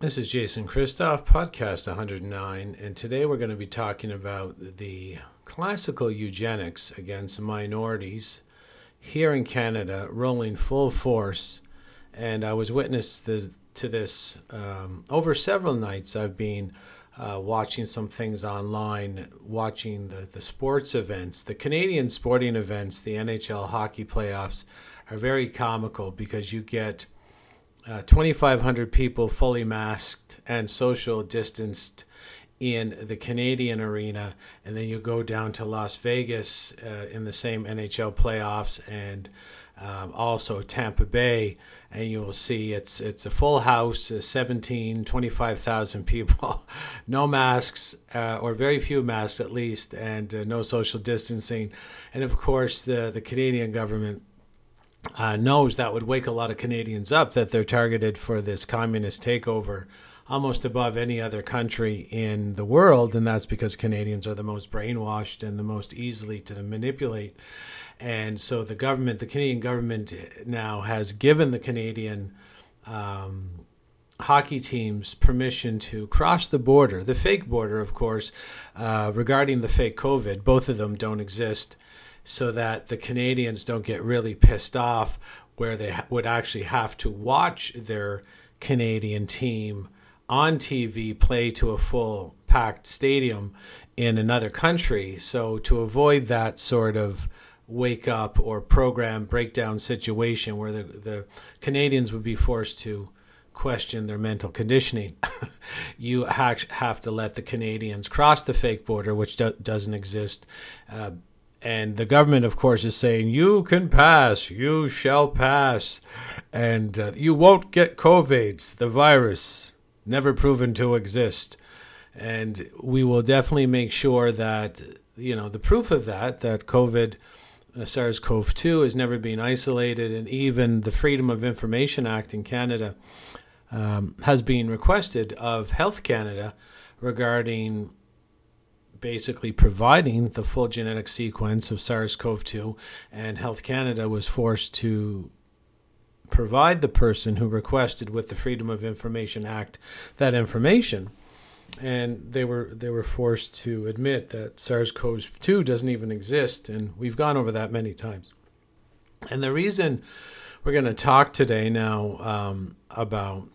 This is Jason Christoff, podcast 109, and today we're going to be talking about the classical eugenics against minorities here in Canada rolling full force. And I was witness to, to this um, over several nights. I've been uh, watching some things online, watching the, the sports events, the Canadian sporting events, the NHL hockey playoffs are very comical because you get uh, 2,500 people fully masked and social distanced in the Canadian arena, and then you go down to Las Vegas uh, in the same NHL playoffs, and um, also Tampa Bay, and you will see it's it's a full house, uh, 17, 25,000 people, no masks uh, or very few masks at least, and uh, no social distancing, and of course the the Canadian government uh, knows that would wake a lot of Canadians up that they're targeted for this communist takeover almost above any other country in the world, and that's because Canadians are the most brainwashed and the most easily to manipulate. And so the government, the Canadian government now has given the Canadian um, hockey teams permission to cross the border, the fake border, of course, uh, regarding the fake COVID. Both of them don't exist so that the Canadians don't get really pissed off where they ha- would actually have to watch their Canadian team on TV play to a full packed stadium in another country. So to avoid that sort of wake up or program breakdown situation where the, the Canadians would be forced to question their mental conditioning, you ha- have to let the Canadians cross the fake border, which do- doesn't exist. Uh, and the government, of course, is saying, you can pass, you shall pass, and uh, you won't get COVID, the virus, never proven to exist. And we will definitely make sure that, you know, the proof of that, that COVID, uh, SARS CoV 2, has never been isolated, and even the Freedom of Information Act in Canada um, has been requested of Health Canada regarding basically providing the full genetic sequence of SARS CoV 2, and Health Canada was forced to provide the person who requested with the Freedom of Information Act that information. And they were they were forced to admit that SARS-CoV-2 doesn't even exist, and we've gone over that many times. And the reason we're going to talk today now um, about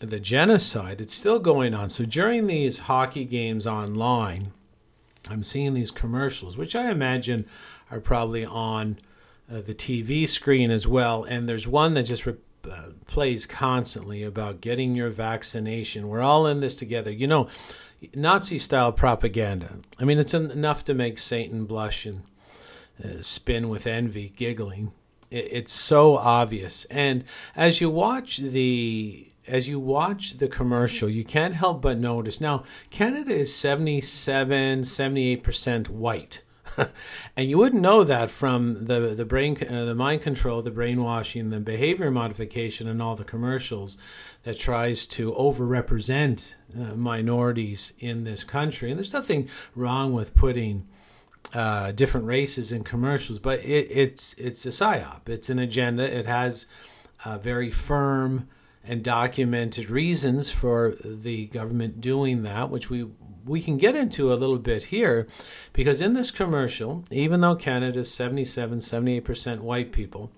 the genocide, it's still going on. So during these hockey games online, I'm seeing these commercials, which I imagine are probably on uh, the TV screen as well. And there's one that just re- uh, plays constantly about getting your vaccination. We're all in this together. You know, Nazi style propaganda. I mean, it's enough to make Satan blush and uh, spin with envy, giggling. It, it's so obvious. And as you watch the as you watch the commercial, you can't help but notice. Now, Canada is 77, 78% white. and you wouldn't know that from the the brain uh, the mind control the brainwashing the behavior modification and all the commercials that tries to overrepresent uh, minorities in this country and there's nothing wrong with putting uh, different races in commercials but it, it's it's a psyop it's an agenda it has a very firm and documented reasons for the government doing that, which we we can get into a little bit here because in this commercial, even though Canada is 77, 78% white people,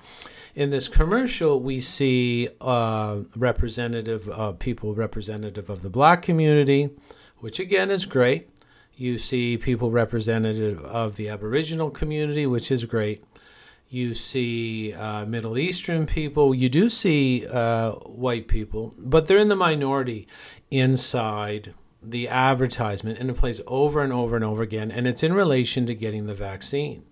in this commercial we see uh, representative uh, people representative of the black community, which again is great. You see people representative of the Aboriginal community, which is great you see uh, Middle Eastern people, you do see uh, white people, but they're in the minority inside the advertisement, and it plays over and over and over again, and it's in relation to getting the vaccine.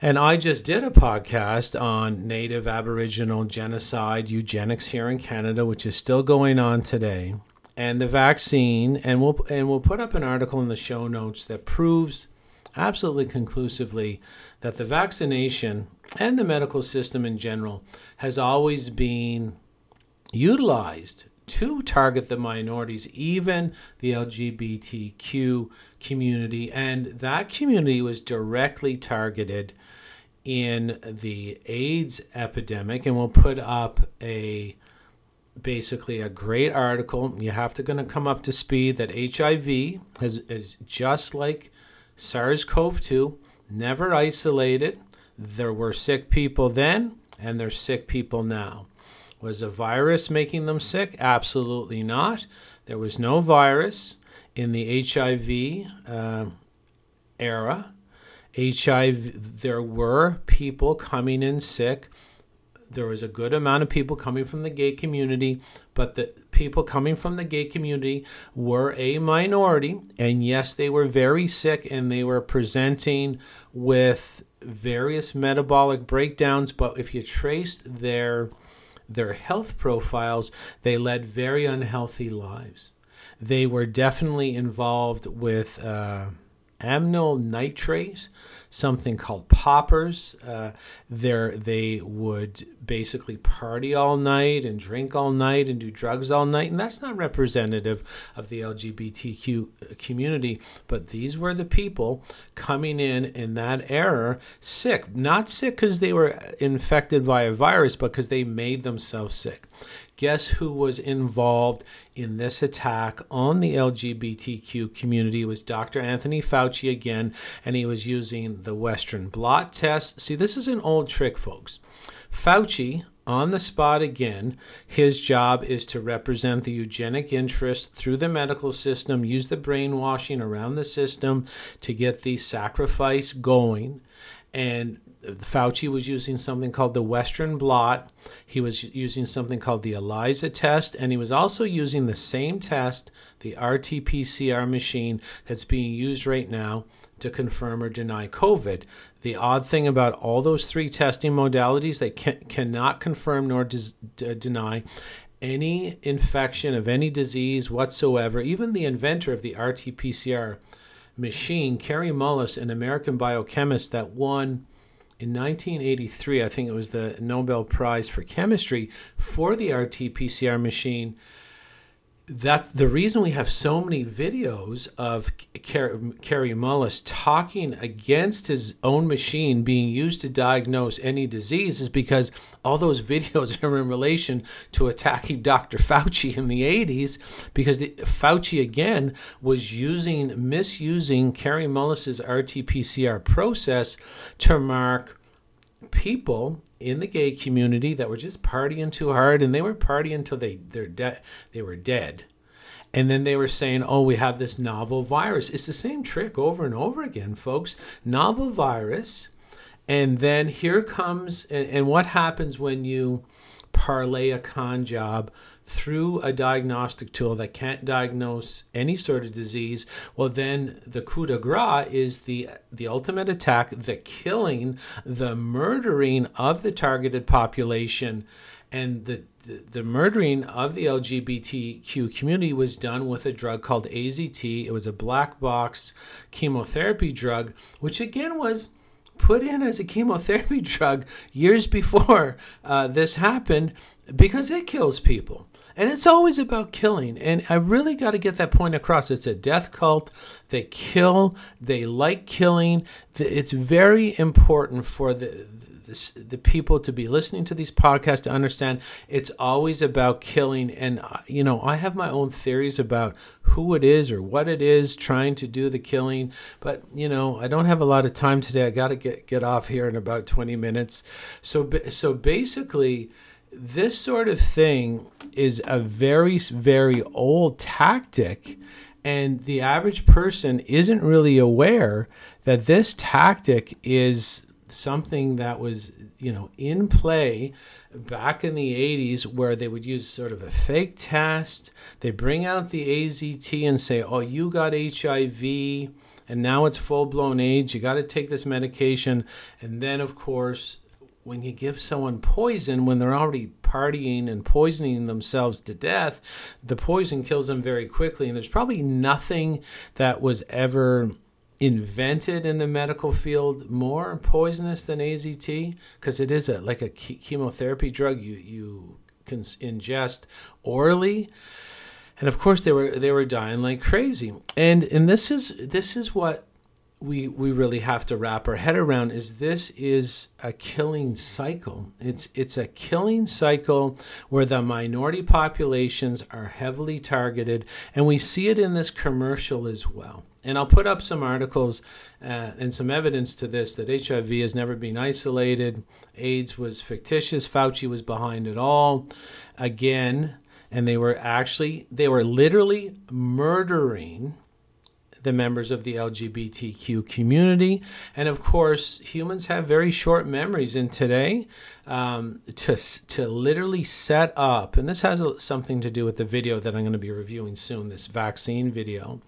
And I just did a podcast on Native Aboriginal genocide eugenics here in Canada, which is still going on today, and the vaccine, and we'll and we'll put up an article in the show notes that proves absolutely conclusively that the vaccination and the medical system in general has always been utilized to target the minorities, even the LGBTQ community. And that community was directly targeted in the AIDS epidemic. And we'll put up a basically a great article. You have to going to come up to speed that HIV has, is just like SARS-CoV-2, never isolated. There were sick people then, and there's sick people now. Was a virus making them sick? Absolutely not. There was no virus in the HIV uh, era. HIV, there were people coming in sick. There was a good amount of people coming from the gay community, but the people coming from the gay community were a minority. And yes, they were very sick and they were presenting with various metabolic breakdowns. But if you traced their their health profiles, they led very unhealthy lives. They were definitely involved with uh, amyl nitrate, something called poppers. Uh, there, they would basically party all night and drink all night and do drugs all night, and that's not representative of the LGBTQ community. But these were the people coming in in that era sick, not sick because they were infected by a virus, but because they made themselves sick. Guess who was involved in this attack on the LGBTQ community? It was Dr. Anthony Fauci again, and he was using the Western blot test. See, this is an old trick, folks. Fauci, on the spot again. His job is to represent the eugenic interest through the medical system, use the brainwashing around the system to get the sacrifice going. And Fauci was using something called the Western blot. He was using something called the ELISA test, and he was also using the same test, the RT PCR machine that's being used right now to confirm or deny COVID. The odd thing about all those three testing modalities, they can, cannot confirm nor des, d- deny any infection of any disease whatsoever. Even the inventor of the RT PCR machine, Kary Mullis, an American biochemist that won in 1983, I think it was the Nobel Prize for Chemistry for the RT PCR machine. That's the reason we have so many videos of Kary Mullis talking against his own machine being used to diagnose any disease is because all those videos are in relation to attacking Dr. Fauci in the 80s because the, Fauci again was using misusing Kary Mullis's RT-PCR process to mark people in the gay community that were just partying too hard and they were partying until they they're dead they were dead. And then they were saying oh we have this novel virus. It's the same trick over and over again folks. Novel virus and then here comes and, and what happens when you parlay a con job through a diagnostic tool that can't diagnose any sort of disease, well, then the coup de grace is the the ultimate attack, the killing, the murdering of the targeted population, and the the, the murdering of the LGBTQ community was done with a drug called AZT. It was a black box chemotherapy drug, which again was put in as a chemotherapy drug years before uh, this happened because it kills people. And it's always about killing. And I really got to get that point across. It's a death cult. They kill, they like killing. It's very important for the, the, people to be listening to these podcasts to understand it's always about killing. And, uh, you know, I have my own theories about who it is or what it is trying to do the killing. But, you know, I don't have a lot of time today. I got to get, get off here in about 20 minutes. So, so basically, this sort of thing is a very, very old tactic. And the average person isn't really aware that this tactic is something that was, you know, in play back in the 80s where they would use sort of a fake test. They bring out the AZT and say, oh, you got HIV and now it's full blown AIDS. You got to take this medication. And then, of course, when you give someone poison when they're already partying and poisoning themselves to death, the poison kills them very quickly. And there's probably nothing that was ever invented in the medical field more poisonous than AZT because it is a like a chemotherapy drug you you can ingest orally and of course they were they were dying like crazy and and this is this is what we we really have to wrap our head around is this is a killing cycle. It's it's a killing cycle where the minority populations are heavily targeted, and we see it in this commercial as well. And I'll put up some articles uh, and some evidence to this that HIV has never been isolated, AIDS was fictitious, Fauci was behind it all. Again, and they were actually they were literally murdering the members of the LGBTQ community. And of course, humans have very short memories. And today, um, to, to literally set up, and this has something to do with the video that I'm going to be reviewing soon, this vaccine video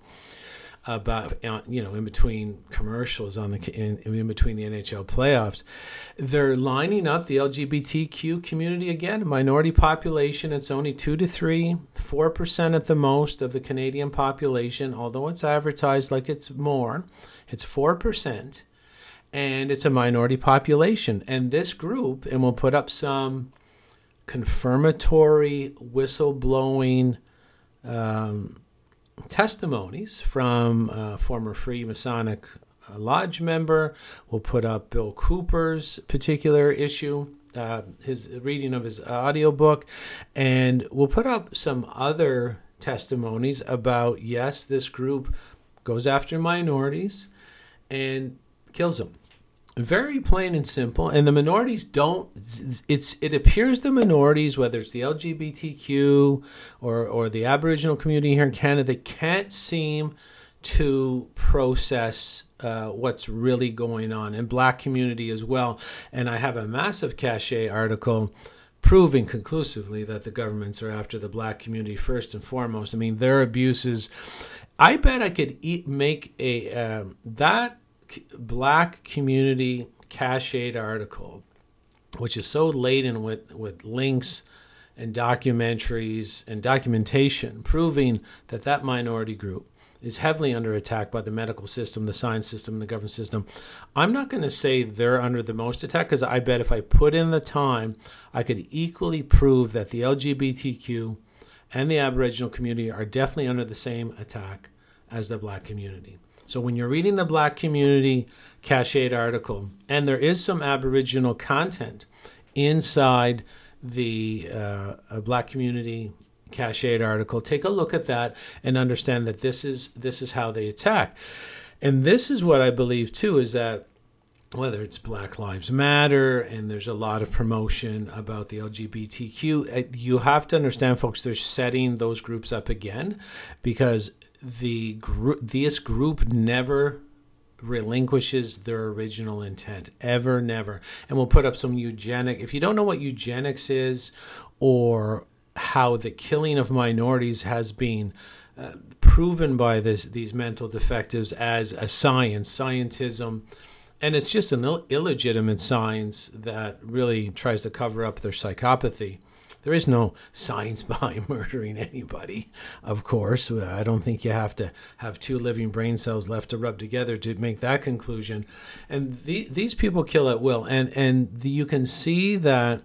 about uh, you know in between commercials on the in, in between the NHL playoffs, they're lining up the LGBTQ community again, minority population. It's only two to three, four percent at the most of the Canadian population. Although it's advertised like it's more, it's four percent, and it's a minority population. And this group, and we'll put up some confirmatory whistleblowing. Um, testimonies from a former Free Masonic uh, Lodge member. We'll put up Bill Cooper's particular issue, uh, his reading of his audiobook, and we'll put up some other testimonies about yes, this group goes after minorities and kills them very plain and simple and the minorities don't it's it appears the minorities whether it's the lgbtq or or the aboriginal community here in canada they can't seem to process uh, what's really going on in black community as well. And i have a massive Cache article proving conclusively that the governments are after the black community first and foremost. I mean their abuses i bet i could eat, make a um, that black community cached article, which is so laden with, with links and documentaries and documentation proving that that minority group is heavily under attack by the medical system, the science system, the government system. I'm not going to say they're under the most attack because I bet if I put in the time, I could equally prove that the LGBTQ and the Aboriginal community are definitely under the same attack as the black community. So when you're reading the Black Community Cached article, and there is some Aboriginal content inside the uh, Black Community Cached article, take a look at that and understand that this is this is how they attack. And this is what I believe too is that whether it's Black Lives Matter and there's a lot of promotion about the LGBTQ, uh, you have to understand, folks, they're setting those groups up again because the group, this group never relinquishes their original intent ever never. And we'll put up some eugenic if you don't know what eugenics is or how the killing of minorities has been uh, proven by this these mental defectives as a science scientism and it's just an Ill- illegitimate science that really tries to cover up their psychopathy there is no science behind murdering anybody, of course. Uh, I don't think you have to have two living brain cells left to rub together to make that conclusion. And the, these people kill at will. And, and the, you can see that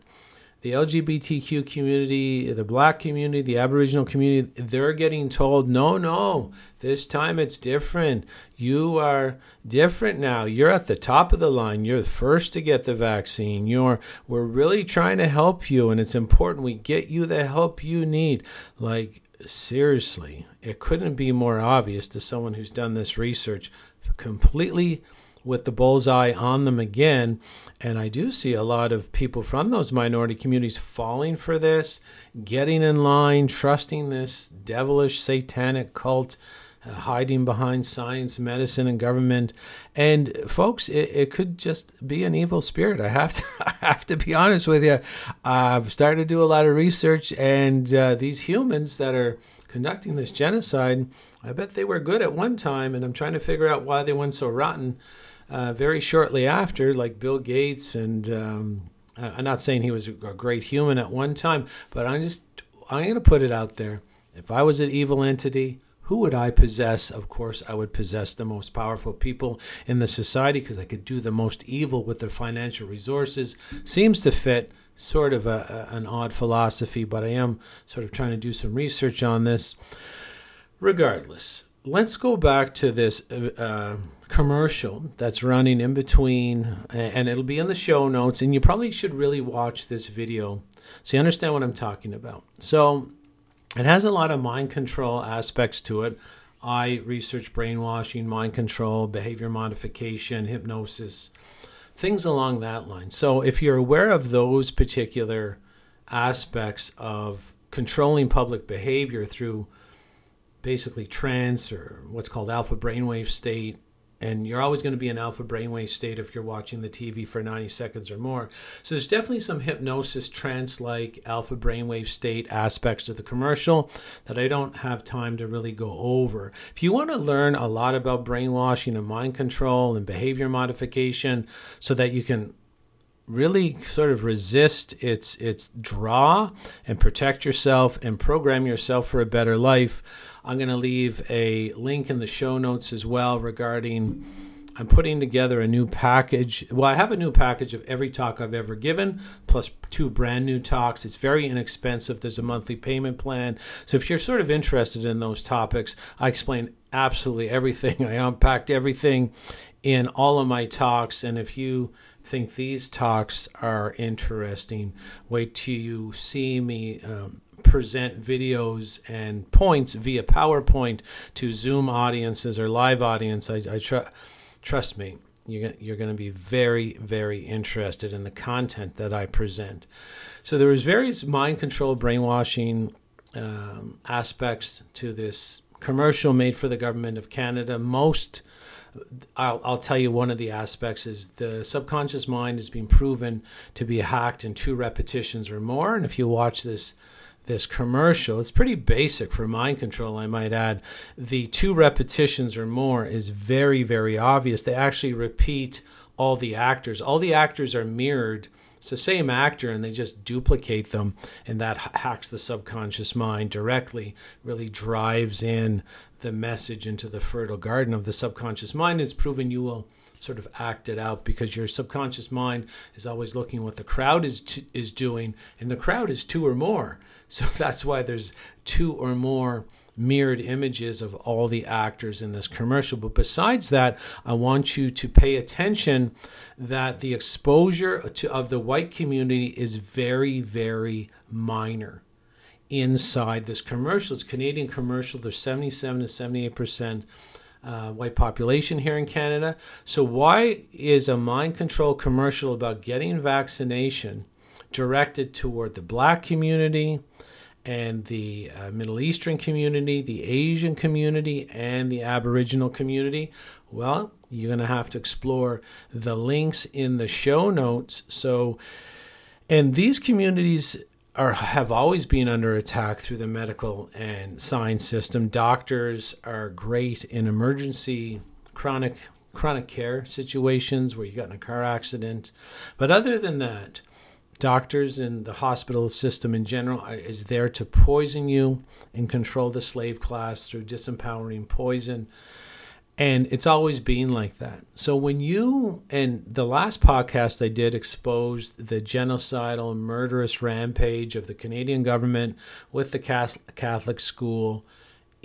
the LGBTQ community, the black community, the Aboriginal community, they're getting told, no, no, this time it's different. You are different now. You're at the top of the line. You're the first to get the vaccine. You're we're really trying to help you and it's important we get you the help you need. Like seriously, it couldn't be more obvious to someone who's done this research completely with the bullseye on them again. And I do see a lot of people from those minority communities falling for this, getting in line, trusting this devilish satanic cult. Uh, hiding behind science, medicine, and government, and folks, it, it, could just be an evil spirit. I have to, I have to be honest with you. I've started to do a lot of research, and uh, these humans that are conducting this genocide, I bet they were good at one time, and I'm trying to figure out why they went so rotten uh, very shortly after, like Bill Gates, and um, I'm not saying he was a great human at one time, but I'm just I'm going to put it out there. If I was an evil entity, who would I possess? Of course, I would possess the most powerful people in the society because I could do the most evil with their financial resources. Seems to fit sort of a, a, an odd philosophy, but I am sort of trying to do some research on this. Regardless, let's go back to this uh, commercial that's running in between, and it'll be in the show notes. And you probably should really watch this video so you understand what I'm talking about. So it has a lot of mind control aspects to it. I research brainwashing, mind control, behavior modification, hypnosis, things along that line. So if you're aware of those particular aspects of controlling public behavior through basically trance or what's called alpha brainwave state and you're always going to be in alpha brainwave state if you're watching the TV for 90 seconds or more. So there's definitely some hypnosis trance like alpha brainwave state aspects of the commercial that I don't have time to really go over. If you want to learn a lot about brainwashing and mind control and behavior modification so that you can really sort of resist its its draw and protect yourself and program yourself for a better life I'm going to leave a link in the show notes as well regarding. I'm putting together a new package. Well, I have a new package of every talk I've ever given, plus two brand new talks. It's very inexpensive. There's a monthly payment plan. So if you're sort of interested in those topics, I explain absolutely everything. I unpacked everything in all of my talks. And if you think these talks are interesting, wait till you see me um, present videos and points via PowerPoint to Zoom audiences or live audience, I, I tr- trust me, you're, you're going to be very, very interested in the content that I present. So there was various mind control, brainwashing um, aspects to this commercial made for the government of Canada. Most I'll, I'll, tell you one of the aspects is the subconscious mind has been proven to be hacked in two repetitions or more. And if you watch this this commercial. It's pretty basic for mind control, I might add. The two repetitions or more is very, very obvious. They actually repeat all the actors. All the actors are mirrored. It's the same actor, and they just duplicate them, and that hacks the subconscious mind directly, really drives in the message into the fertile garden of the subconscious mind. It's proven you will sort of act it out because your subconscious mind is always looking what the crowd is t- is doing, and the crowd is two or more. So that's why there's two or more mirrored images of all the actors in this commercial. But besides that, I want you to pay attention that the exposure to, of the white community is very, very minor inside this commercial. It's Canadian commercial. There's 77 to 78 percent. Uh, white population here in Canada. So, why is a mind control commercial about getting vaccination directed toward the black community, and the uh, Middle Eastern community, the Asian community, and the Aboriginal community? Well, you're going to have to explore the links in the show notes. So, and these communities are have always been under attack through the medical and science system. Doctors are great in emergency chronic chronic care situations where you got in a car accident, but other than that, doctors and the hospital system in general uh, is there to poison you and control the slave class through disempowering poison. And it's always been like that. So when you and the last podcast i did exposed the genocidal murderous rampage of the canadian government with the catholic school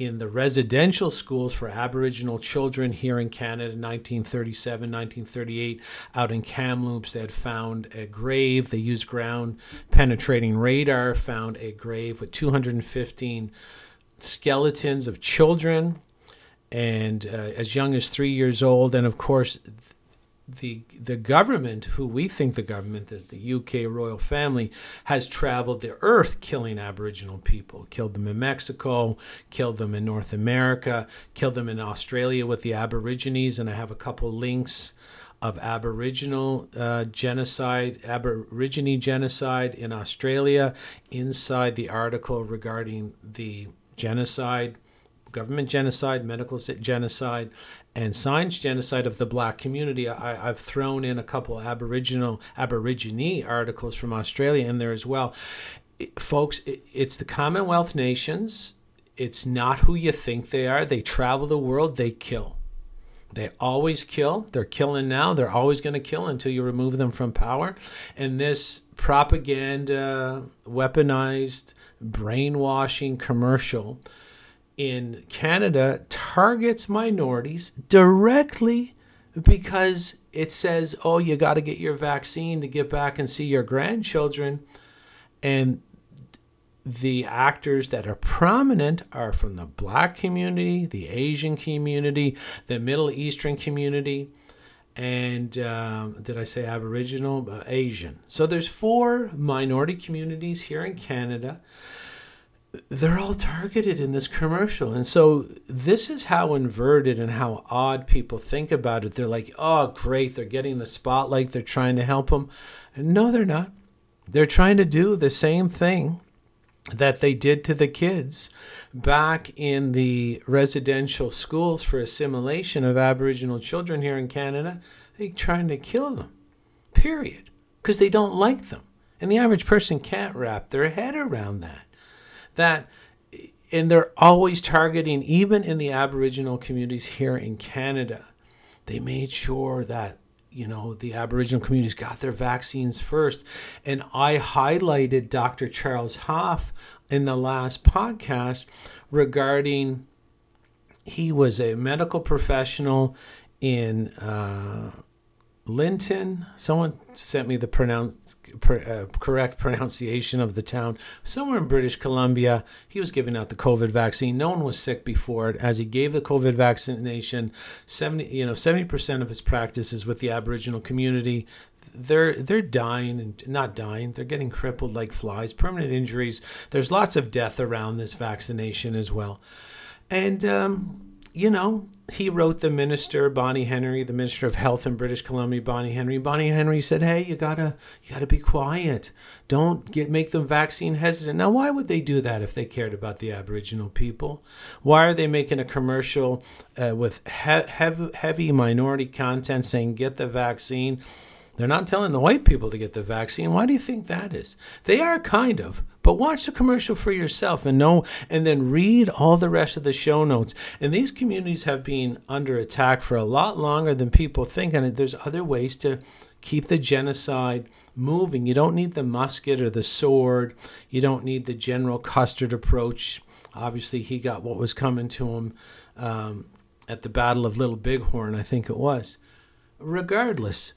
in the residential schools for Aboriginal children here in Canada in 1937, 1938. Out in Kamloops, they had found a grave. They used ground penetrating radar, found a grave with 215 skeletons of children and uh, as young as three years old. And of course, the the government, who we think the government, that the UK royal family, has traveled the earth killing Aboriginal people, killed them in Mexico, killed them in North America, killed them in Australia with the Aborigines, and I have a couple links of Aboriginal uh, genocide, Aborigine genocide in Australia, inside the article regarding the genocide government genocide, medical genocide, and science genocide of the black community. I, have thrown in a couple Aboriginal Aborigine articles from Australia in there as well. It, folks, it, it's the Commonwealth nations. It's not who you think they are. They travel the world. They kill. They always kill. They're killing now. They're always going to kill until you remove them from power. And this propaganda, weaponized, brainwashing commercial in Canada targets minorities directly because it says, oh, you got to get your vaccine to get back and see your grandchildren. And the actors that are prominent are from the black community, the Asian community, the Middle Eastern community, and um, did I say Aboriginal? Uh, Asian. So there's four minority communities here in Canada. They're all targeted in this commercial. And so this is how inverted and how odd people think about it. They're like, oh, great, they're getting the spotlight, they're trying to help them. No, they're not. They're trying to do the same thing that they did to the kids back in the residential schools for assimilation of Aboriginal children here in Canada. They're trying to kill them, period, because they don't like them. And the average person can't wrap their head around that. That and they're always targeting, even in the Aboriginal communities here in Canada, they made sure that you know, the Aboriginal communities got their vaccines first. And I highlighted Dr. Charles Hoff in the last podcast regarding he was a medical professional in uh, Lytton. Someone sent me the pronounce, uh, correct pronunciation of the town. Somewhere in British Columbia, he was giving out the COVID vaccine. No one was sick before it. As he gave the COVID vaccination, seventy you know seventy percent of his practice is with the Aboriginal community. They're they're dying and not dying. They're getting crippled like flies, permanent injuries. There's lots of death around this vaccination as well, and. Um, you know, he wrote the minister, Bonnie Henry, the minister of health in British Columbia, Bonnie Henry. Bonnie Henry said, "Hey, you gotta, you gotta be quiet. Don't get make them vaccine hesitant." Now, why would they do that if they cared about the Aboriginal people? Why are they making a commercial uh, with he- heavy, heavy minority content saying "get the vaccine"? They're not telling the white people to get the vaccine. Why do you think that is? They are kind of, but watch the commercial for yourself and know, and then read all the rest of the show notes. And these communities have been under attack for a lot longer than people think, and there's other ways to keep the genocide moving. You don't need the musket or the sword. You don't need the General Custer approach. Obviously, he got what was coming to him um, at the Battle of Little Bighorn, I think it was. Regardless,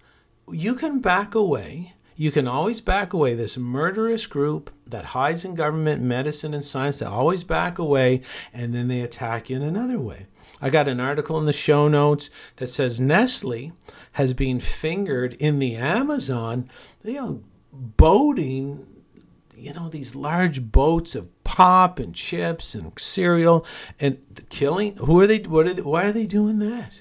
you can back away you can always back away. This murderous group that hides in government, medicine, and science, they always back away and then they attack you in another way. I got an article in the show notes that says Nestle has been fingered in the Amazon, you know, boating, you know, these large boats of pop and chips and cereal and killing. Who are they? What are they, why are they doing that?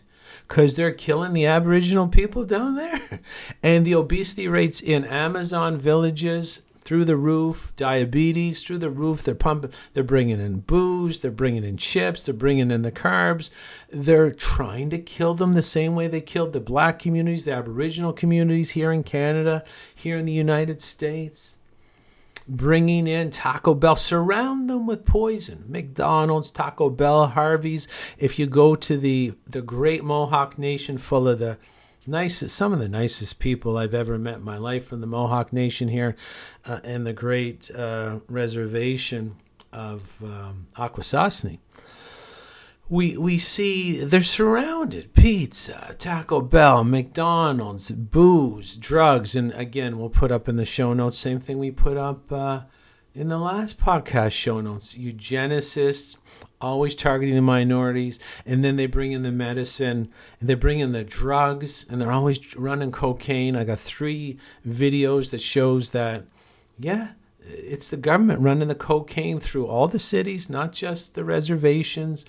Because they're killing the Aboriginal people down there. And the obesity rates in Amazon villages through the roof, diabetes through the roof. They're pumping, they're bringing in booze, they're bringing in chips, they're bringing in the carbs. They're trying to kill them the same way they killed the black communities, the Aboriginal communities here in Canada, here in the United States bringing in Taco Bell, surround them with poison. McDonald's, Taco Bell, Harvey's. If you go to the the great Mohawk Nation, full of the nicest, some of the nicest people I've ever met in my life from the Mohawk Nation here, uh, and the great uh, reservation of um, we we see they're surrounded. Pizza taco bell mcdonald's booze drugs. And again we'll put up in the show notes same thing we put up uh, in the last podcast show notes. Eugenicists always targeting the minorities. And then they bring in the medicine. And they bring in the drugs. And they're always running cocaine. I got three videos that shows that yeah it's the government running the cocaine through all the cities, not just the reservations,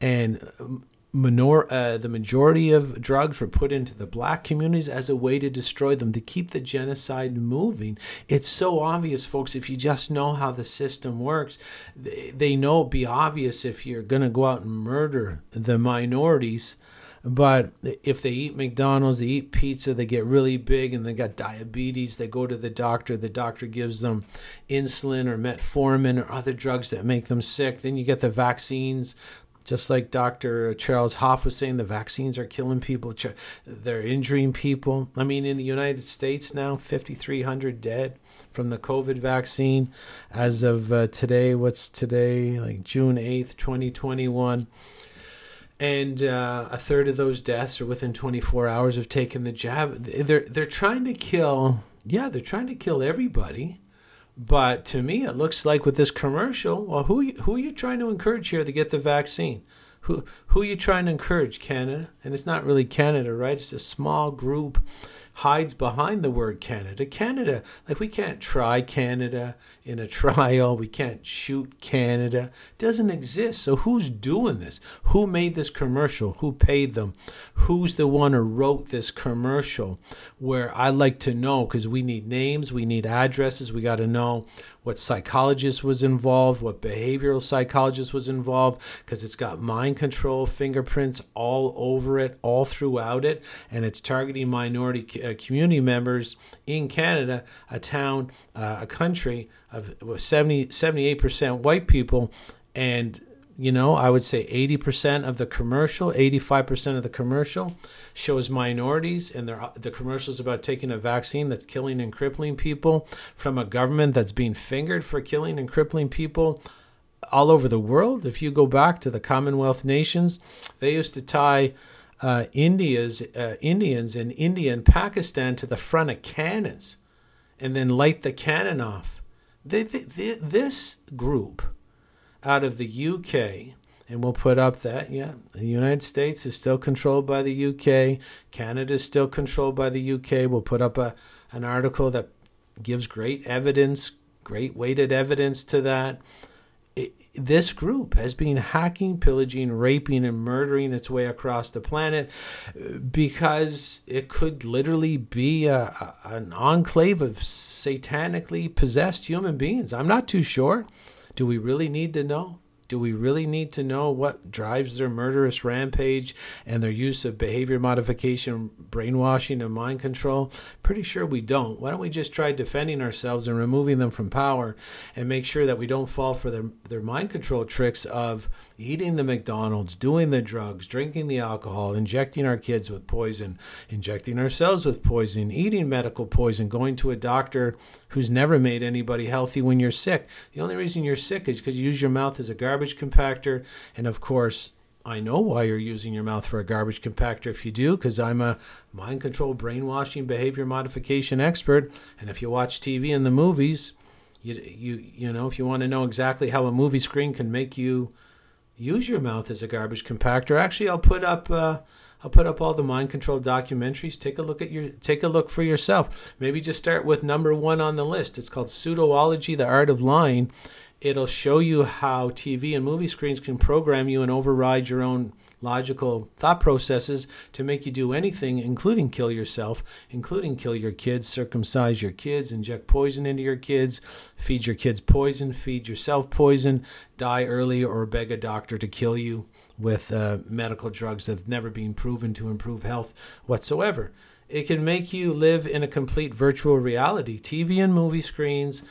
and um, minor, uh, the majority of drugs were put into the black communities as a way to destroy them, to keep the genocide moving. It's so obvious, folks, if you just know how the system works. They, they know it'd be obvious if you're going to go out and murder the minorities but if they eat McDonald's, they eat pizza, they get really big and they got diabetes, they go to the doctor, the doctor gives them insulin or metformin or other drugs that make them sick. Then you get the vaccines. Just like Dr. Charles Hoff was saying, the vaccines are killing people, they're injuring people. I mean, in the United States now, 5,300 dead from the COVID vaccine. As of uh, today, what's today? Like June 8th, 2021. And uh, a third of those deaths are within 24 hours of taking the jab. They're, they're trying to kill, yeah, they're trying to kill everybody. But to me, it looks like with this commercial, well, who, who are you trying to encourage here to get the vaccine? Who, who are you trying to encourage? Canada? And it's not really Canada, right? It's a small group hides behind the word Canada. Canada, like we can't try Canada in a trial, we can't shoot Canada. It doesn't exist. So who's doing this? Who made this commercial? Who paid them? Who's the one who wrote this commercial? Where I like to know because we need names, we need addresses, we got to know what psychologist was involved, what behavioral psychologist was involved, because it's got mind control fingerprints all over it, all throughout it, and it's targeting minority uh, community members in Canada, a town, uh, a country of 70, 78% white people, and you know, I would say 80% of the commercial, 85% of the commercial shows minorities, and the commercials about taking a vaccine that's killing and crippling people from a government that's being fingered for killing and crippling people all over the world. If you go back to the Commonwealth nations, they used to tie uh, India's uh, Indians in India and Pakistan to the front of cannons, and then light the cannon off. They, they, this group out of the UK, and we'll put up that, yeah, the United States is still controlled by the UK, Canada is still controlled by the UK. We'll put up a, an article that gives great evidence, great weighted evidence to that. This group has been hacking, pillaging, raping, and murdering its way across the planet uh, because it could literally be a, a, an enclave of satanically possessed human beings. I'm not too sure. Do we really need to know? Do we really need to know what drives their murderous rampage and their use of behavior modification, brainwashing, and mind control? Pretty sure we don't. Why don't we just try defending ourselves and removing them from power and make sure that we don't fall for their, their mind control tricks of eating the McDonald's, doing the drugs, drinking the alcohol, injecting our kids with poison, injecting ourselves with poison, eating medical poison, going to a doctor who's never made anybody healthy when you're sick. The only reason you're sick is because you use your mouth as a garbage compactor. And of course, I know why you're using your mouth for a garbage compactor if you do, because I'm a mind control, brainwashing, behavior modification expert. And if you watch TV and the movies, you, you, you know, if you want to know exactly how a movie screen can make you use your mouth as a garbage compactor, actually, I'll put up. Uh, I'll put up all the mind control documentaries. Take a look at your take a look for yourself. Maybe just start with number one on the list. It's called Pseudology: The Art of Lying. It'll show you how TV and movie screens can program you and override your own logical thought processes to make you do anything, including kill yourself, including kill your kids, circumcise your kids, inject poison into your kids, feed your kids poison, feed yourself poison, die early, or beg a doctor to kill you with uh, medical drugs that have never been proven to improve health whatsoever. It can make you live in a complete virtual reality. TV and movie screens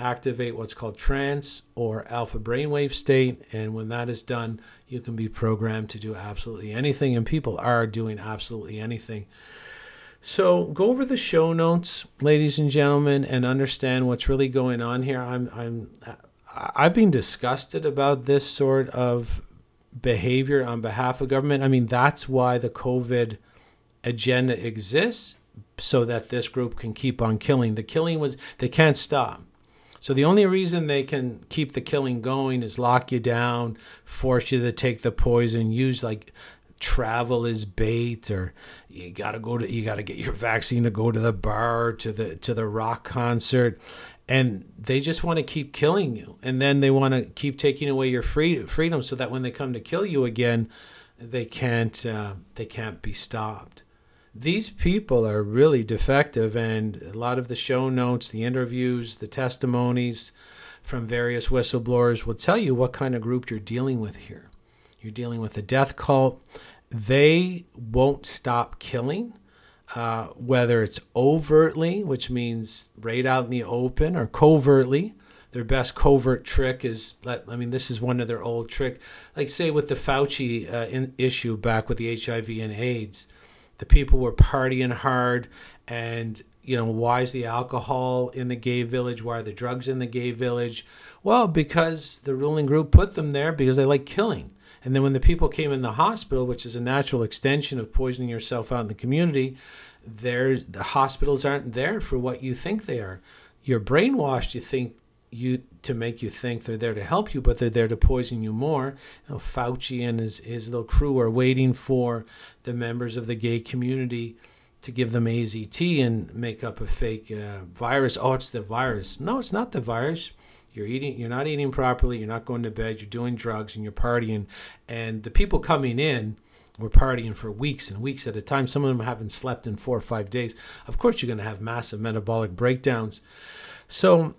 activate what's called trance or alpha brainwave state, and when that is done, you can be programmed to do absolutely anything, and people are doing absolutely anything. So go over the show notes, ladies and gentlemen, and understand what's really going on here. I'm I'm I've been disgusted about this sort of behavior on behalf of government. I mean, that's why the COVID agenda exists, so that this group can keep on killing. The killing was, they can't stop. So the only reason they can keep the killing going is lock you down, force you to take the poison, use like travel as bait or you got to go to you got to get your vaccine to go to the bar to the to the rock concert. And they just want to keep killing you. And then they want to keep taking away your free, freedom so that when they come to kill you again they can't uh, they can't be stopped these people are really defective and a lot of the show notes the interviews the testimonies from various whistleblowers will tell you what kind of group you're dealing with here you're dealing with a death cult they won't stop killing uh, whether it's overtly, which means right out in the open, or covertly. Their best covert trick is, I mean, this is one of their old trick. Like say with the Fauci uh, in, issue back with the HIV and AIDS, the people were partying hard, and you know, why is the alcohol in the gay village? Why are the drugs in the gay village? Well, because the ruling group put them there because they like killing. And then when the people came in the hospital, which is a natural extension of poisoning yourself out in the community, there's the hospitals aren't there for what you think they are. You're brainwashed. You think you to make you think they're there to help you, but they're there to poison you more. You know, Fauci and his his little crew are waiting for the members of the gay community to give them AZT and make up a fake uh, virus. Oh, it's the virus. No, it's not the virus. You're eating. You're not eating properly. You're not going to bed. You're doing drugs and you're partying. And the people coming in were partying for weeks and weeks at a time. Some of them haven't slept in four or five days. Of course, you're going to have massive metabolic breakdowns. So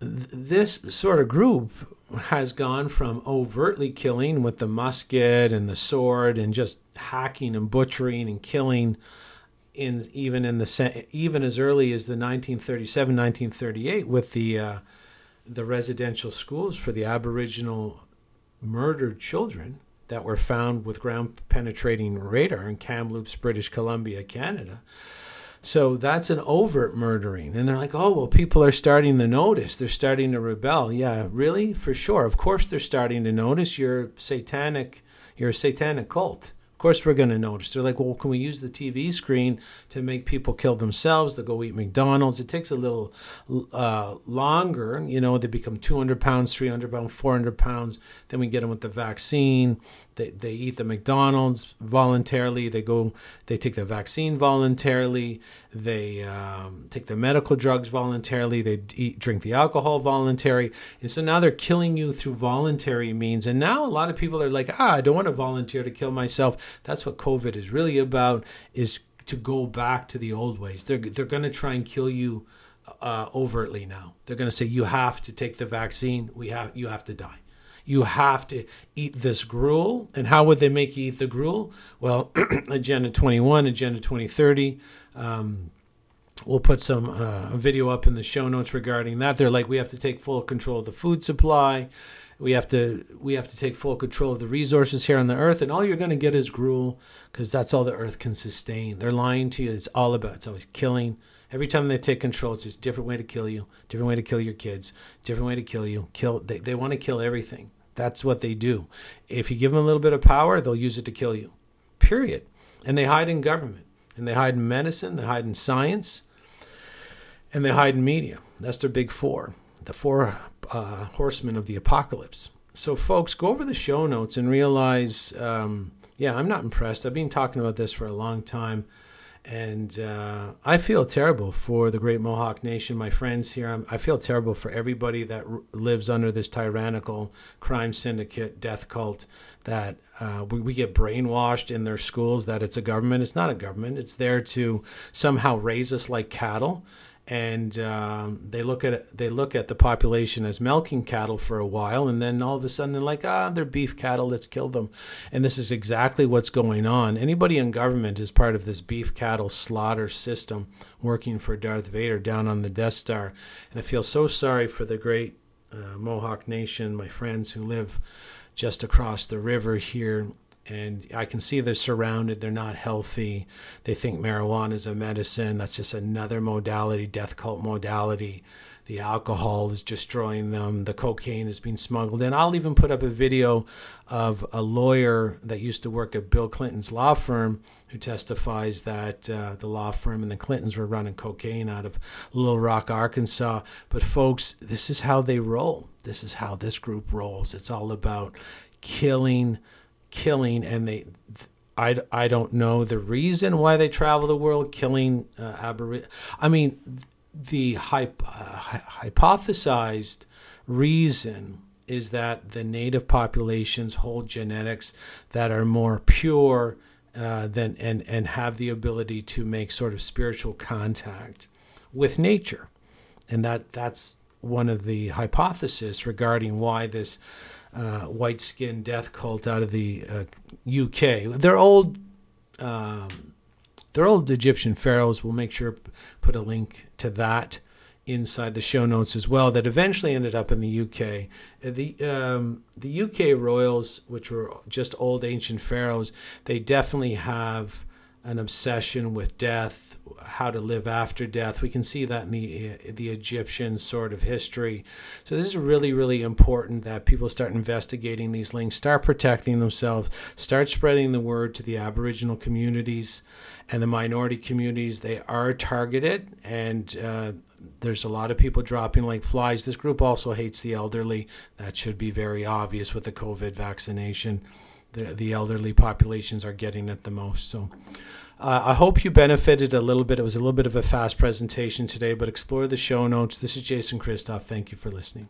this sort of group has gone from overtly killing with the musket and the sword and just hacking and butchering and killing in even in the even as early as the 1937 1938 with the uh, the residential schools for the aboriginal murdered children that were found with ground penetrating radar in Kamloops British Columbia Canada so that's an overt murdering and they're like oh well people are starting to notice they're starting to rebel yeah really for sure of course they're starting to notice you're satanic you're a satanic cult Of course we're going to notice. They're like, well, can we use the TV screen to make people kill themselves? They go eat McDonald's. It takes a little uh, longer. You know, they become 200 pounds, 300 pounds, 400 pounds. Then we get them with the vaccine. They, they eat the McDonald's voluntarily. They go, they take the vaccine voluntarily. They um, take the medical drugs voluntarily. They eat, drink the alcohol voluntary. And so now they're killing you through voluntary means. And now a lot of people are like, ah, I don't want to volunteer to kill myself. That's what COVID is really about, is to go back to the old ways. They're, they're going to try and kill you uh, overtly now. They're going to say, you have to take the vaccine. We have, you have to die you have to eat this gruel. And how would they make you eat the gruel? Well, Agenda 21, Agenda 2030. Um, we'll put some uh, video up in the show notes regarding that. They're like, we have to take full control of the food supply. We have to we have to take full control of the resources here on the earth, and all you're going to get is gruel because that's all the earth can sustain. They're lying to you. It's all about it's always killing. Every time they take control, it's just different way to kill you, different way to kill your kids, different way to kill you. Kill. They, they want to kill everything. That's what they do. If you give them a little bit of power, they'll use it to kill you. Period. And they hide in government, and they hide in medicine, they hide in science, and they hide in media. That's their big four, the four uh, horsemen of the apocalypse. So, folks, go over the show notes and realize um, yeah, I'm not impressed. I've been talking about this for a long time. And uh, I feel terrible for the great Mohawk Nation, my friends here. I'm, i feel terrible for everybody that r- lives under this tyrannical crime syndicate, death cult, that uh, we, we, get brainwashed in their schools that it's a government. It's not a government, it's there to somehow raise us like cattle and um, they look at they look at the population as milking cattle for a while, and then all of a sudden they're like, ah, they're beef cattle, let's kill them. And this is exactly what's going on. Anybody in government is part of this beef cattle slaughter system, working for Darth Vader down on the Death Star. And I feel so sorry for the great uh, Mohawk Nation, my friends who live just across the river here and I can see they're surrounded. They're not healthy. They think marijuana is a medicine. That's just another modality, death cult modality. The alcohol is destroying them. The cocaine is being smuggled in. I'll even put up a video of a lawyer that used to work at Bill Clinton's law firm who testifies that uh, the law firm and the Clintons were running cocaine out of Little Rock, Arkansas. But, folks, this is how they roll. This is how this group rolls. It's all about killing killing, and they, I, I don't know the reason why they travel the world killing uh. I mean, the hyp- uh, hypothesized reason is that the native populations hold genetics that are more pure uh, than and and have the ability to make sort of spiritual contact with nature, and that that's one of the hypotheses regarding why this uh, white skin death cult out of the uh, UK. They're old. Um, they're old Egyptian pharaohs. We'll make sure put a link to that inside the show notes as well. That eventually ended up in the UK. Uh, the um, the UK royals, which were just old ancient pharaohs, they definitely have an obsession with death, how to live after death. We can see that in the the Egyptian sort of history. So this is really really important that people start investigating these links, start protecting themselves, start spreading the word to the Aboriginal communities and the minority communities. They are targeted, and uh, there's a lot of people dropping like flies. This group also hates the elderly. That should be very obvious with the COVID vaccination the, the elderly populations are getting it the most. So uh, I hope you benefited a little bit. It was a little bit of a fast presentation today, but explore the show notes. This is Jason Christoff. Thank you for listening.